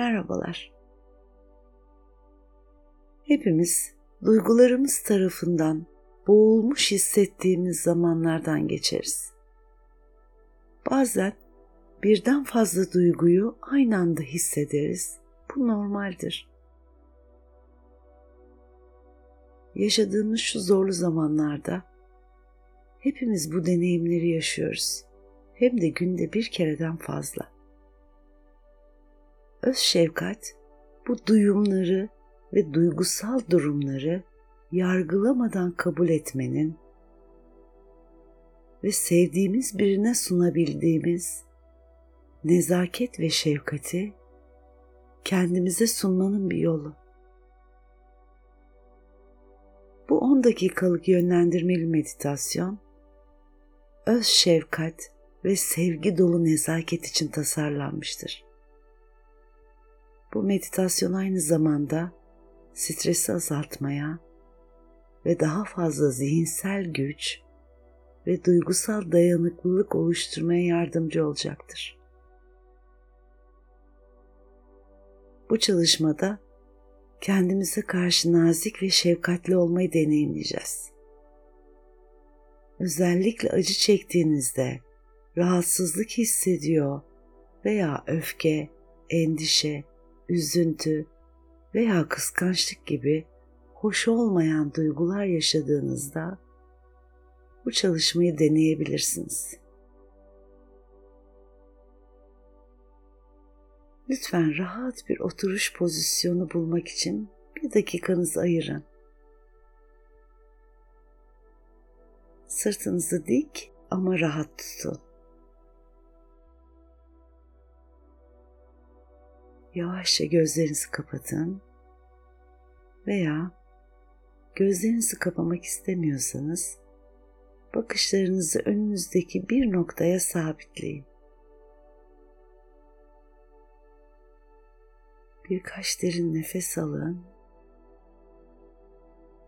Merhabalar. Hepimiz duygularımız tarafından boğulmuş hissettiğimiz zamanlardan geçeriz. Bazen birden fazla duyguyu aynı anda hissederiz. Bu normaldir. Yaşadığımız şu zorlu zamanlarda hepimiz bu deneyimleri yaşıyoruz. Hem de günde bir kereden fazla. Öz şefkat bu duyumları ve duygusal durumları yargılamadan kabul etmenin ve sevdiğimiz birine sunabildiğimiz nezaket ve şefkati kendimize sunmanın bir yolu. Bu 10 dakikalık yönlendirmeli meditasyon öz şefkat ve sevgi dolu nezaket için tasarlanmıştır. Bu meditasyon aynı zamanda stresi azaltmaya ve daha fazla zihinsel güç ve duygusal dayanıklılık oluşturmaya yardımcı olacaktır. Bu çalışmada kendimize karşı nazik ve şefkatli olmayı deneyimleyeceğiz. Özellikle acı çektiğinizde rahatsızlık hissediyor veya öfke, endişe, üzüntü veya kıskançlık gibi hoş olmayan duygular yaşadığınızda bu çalışmayı deneyebilirsiniz. Lütfen rahat bir oturuş pozisyonu bulmak için bir dakikanızı ayırın. Sırtınızı dik ama rahat tutun. Yavaşça gözlerinizi kapatın veya gözlerinizi kapamak istemiyorsanız bakışlarınızı önünüzdeki bir noktaya sabitleyin. Birkaç derin nefes alın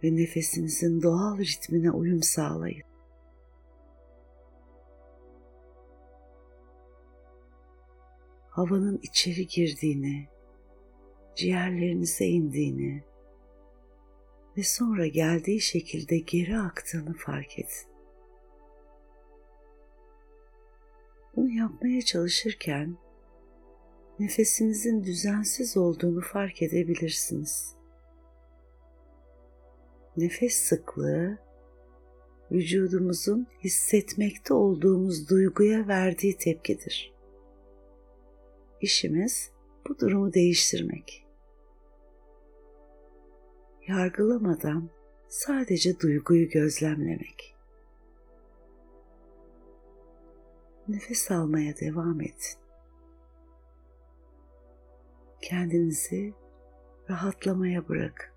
ve nefesinizin doğal ritmine uyum sağlayın. Havanın içeri girdiğini, ciğerlerinize indiğini ve sonra geldiği şekilde geri aktığını fark edin. Bunu yapmaya çalışırken nefesinizin düzensiz olduğunu fark edebilirsiniz. Nefes sıklığı vücudumuzun hissetmekte olduğumuz duyguya verdiği tepkidir. İşimiz bu durumu değiştirmek. Yargılamadan sadece duyguyu gözlemlemek. Nefes almaya devam edin. Kendinizi rahatlamaya bırakın.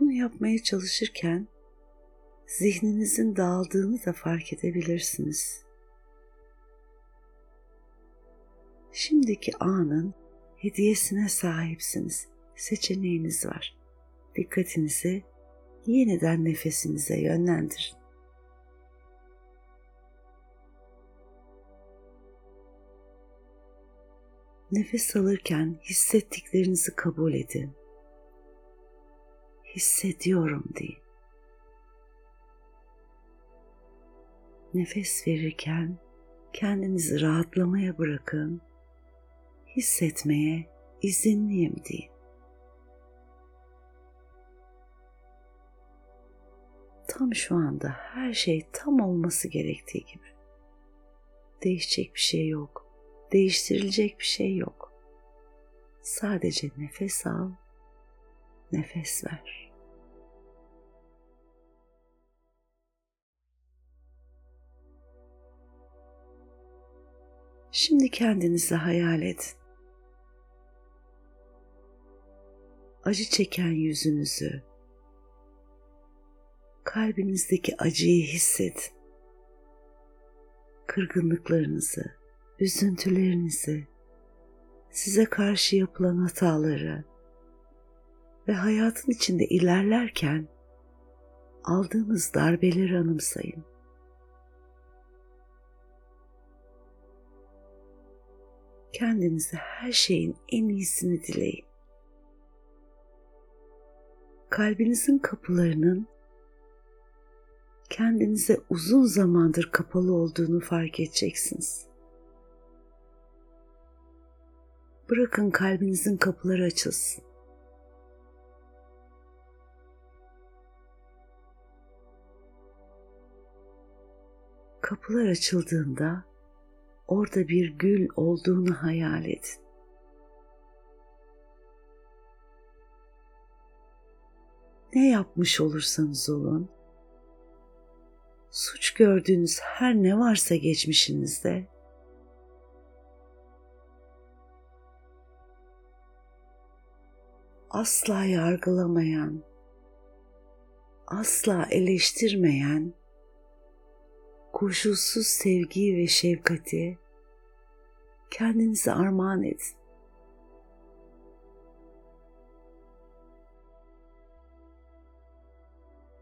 Bunu yapmaya çalışırken zihninizin dağıldığını da fark edebilirsiniz. Şimdiki anın hediyesine sahipsiniz. Seçeneğiniz var. Dikkatinizi yeniden nefesinize yönlendirin. Nefes alırken hissettiklerinizi kabul edin. Hissediyorum deyin. Nefes verirken kendinizi rahatlamaya bırakın. Hissetmeye izinliyim deyin. Tam şu anda her şey tam olması gerektiği gibi. Değişecek bir şey yok. Değiştirilecek bir şey yok. Sadece nefes al, nefes ver. Şimdi kendinizi hayal edin. Acı çeken yüzünüzü, kalbinizdeki acıyı hissedin. Kırgınlıklarınızı, üzüntülerinizi, size karşı yapılan hataları ve hayatın içinde ilerlerken aldığınız darbeleri anımsayın. Kendinize her şeyin en iyisini dileyin. Kalbinizin kapılarının kendinize uzun zamandır kapalı olduğunu fark edeceksiniz. Bırakın kalbinizin kapıları açılsın. Kapılar açıldığında orada bir gül olduğunu hayal edin. Ne yapmış olursanız olun, suç gördüğünüz her ne varsa geçmişinizde asla yargılamayan, asla eleştirmeyen, koşulsuz sevgi ve şefkati kendinize armağan edin.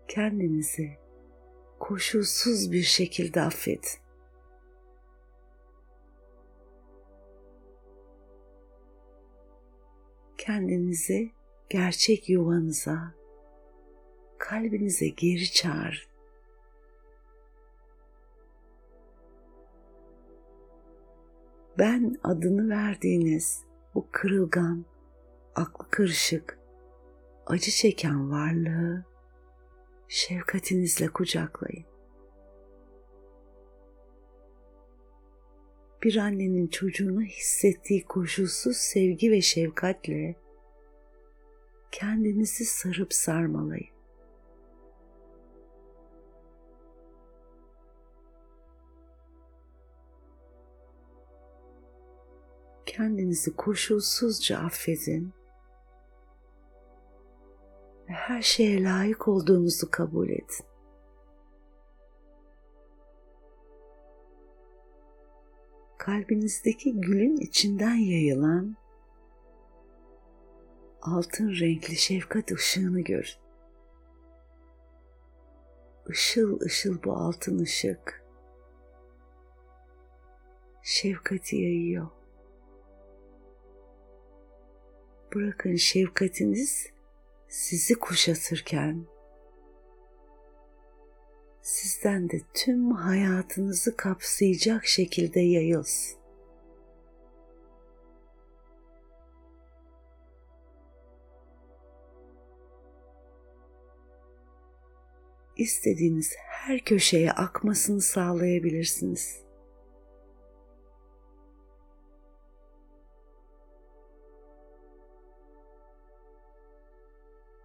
Kendinizi koşulsuz bir şekilde affedin. Kendinizi gerçek yuvanıza, kalbinize geri çağırın. Ben adını verdiğiniz bu kırılgan, aklı karışık, acı çeken varlığı şefkatinizle kucaklayın. Bir annenin çocuğuna hissettiği koşulsuz sevgi ve şefkatle kendinizi sarıp sarmalayın. Kendinizi koşulsuzca affedin ve her şeye layık olduğunuzu kabul edin. Kalbinizdeki gülün içinden yayılan altın renkli şefkat ışığını görün. Işıl ışıl bu altın ışık şefkati yayıyor. Bırakın şefkatiniz sizi kuşatırken sizden de tüm hayatınızı kapsayacak şekilde yayılsın. istediğiniz her köşeye akmasını sağlayabilirsiniz.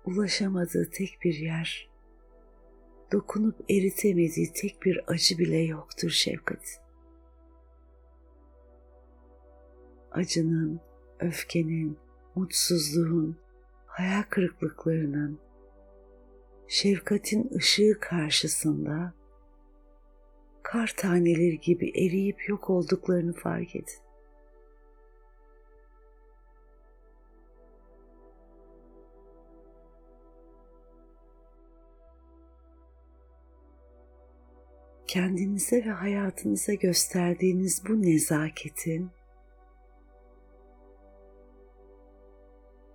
Ulaşamadığı tek bir yer, dokunup eritemediği tek bir acı bile yoktur şefkat. Acının, öfkenin, mutsuzluğun, hayal kırıklıklarının, şefkatin ışığı karşısında kar taneleri gibi eriyip yok olduklarını fark edin. Kendinize ve hayatınıza gösterdiğiniz bu nezaketin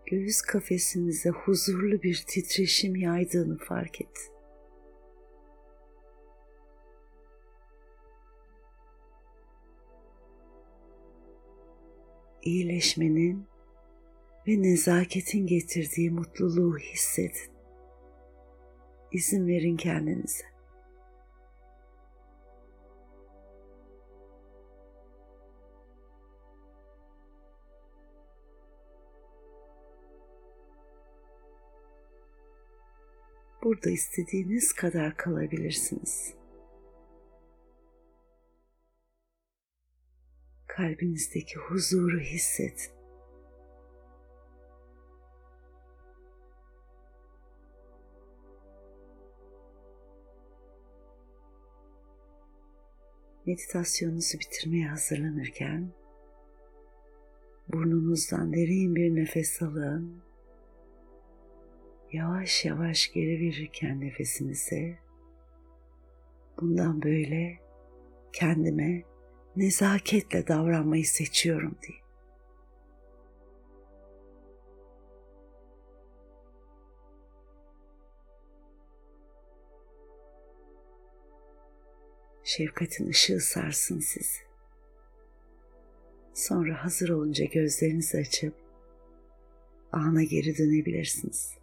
göğüs kafesinize huzurlu bir titreşim yaydığını fark et. İyileşmenin ve nezaketin getirdiği mutluluğu hissedin. İzin verin kendinize. Burada istediğiniz kadar kalabilirsiniz. Kalbinizdeki huzuru hissedin. Meditasyonunuzu bitirmeye hazırlanırken burnunuzdan derin bir nefes alın yavaş yavaş geri verirken nefesinize bundan böyle kendime nezaketle davranmayı seçiyorum diye. Şefkatin ışığı sarsın sizi. Sonra hazır olunca gözlerinizi açıp ana geri dönebilirsiniz.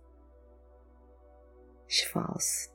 Schwals.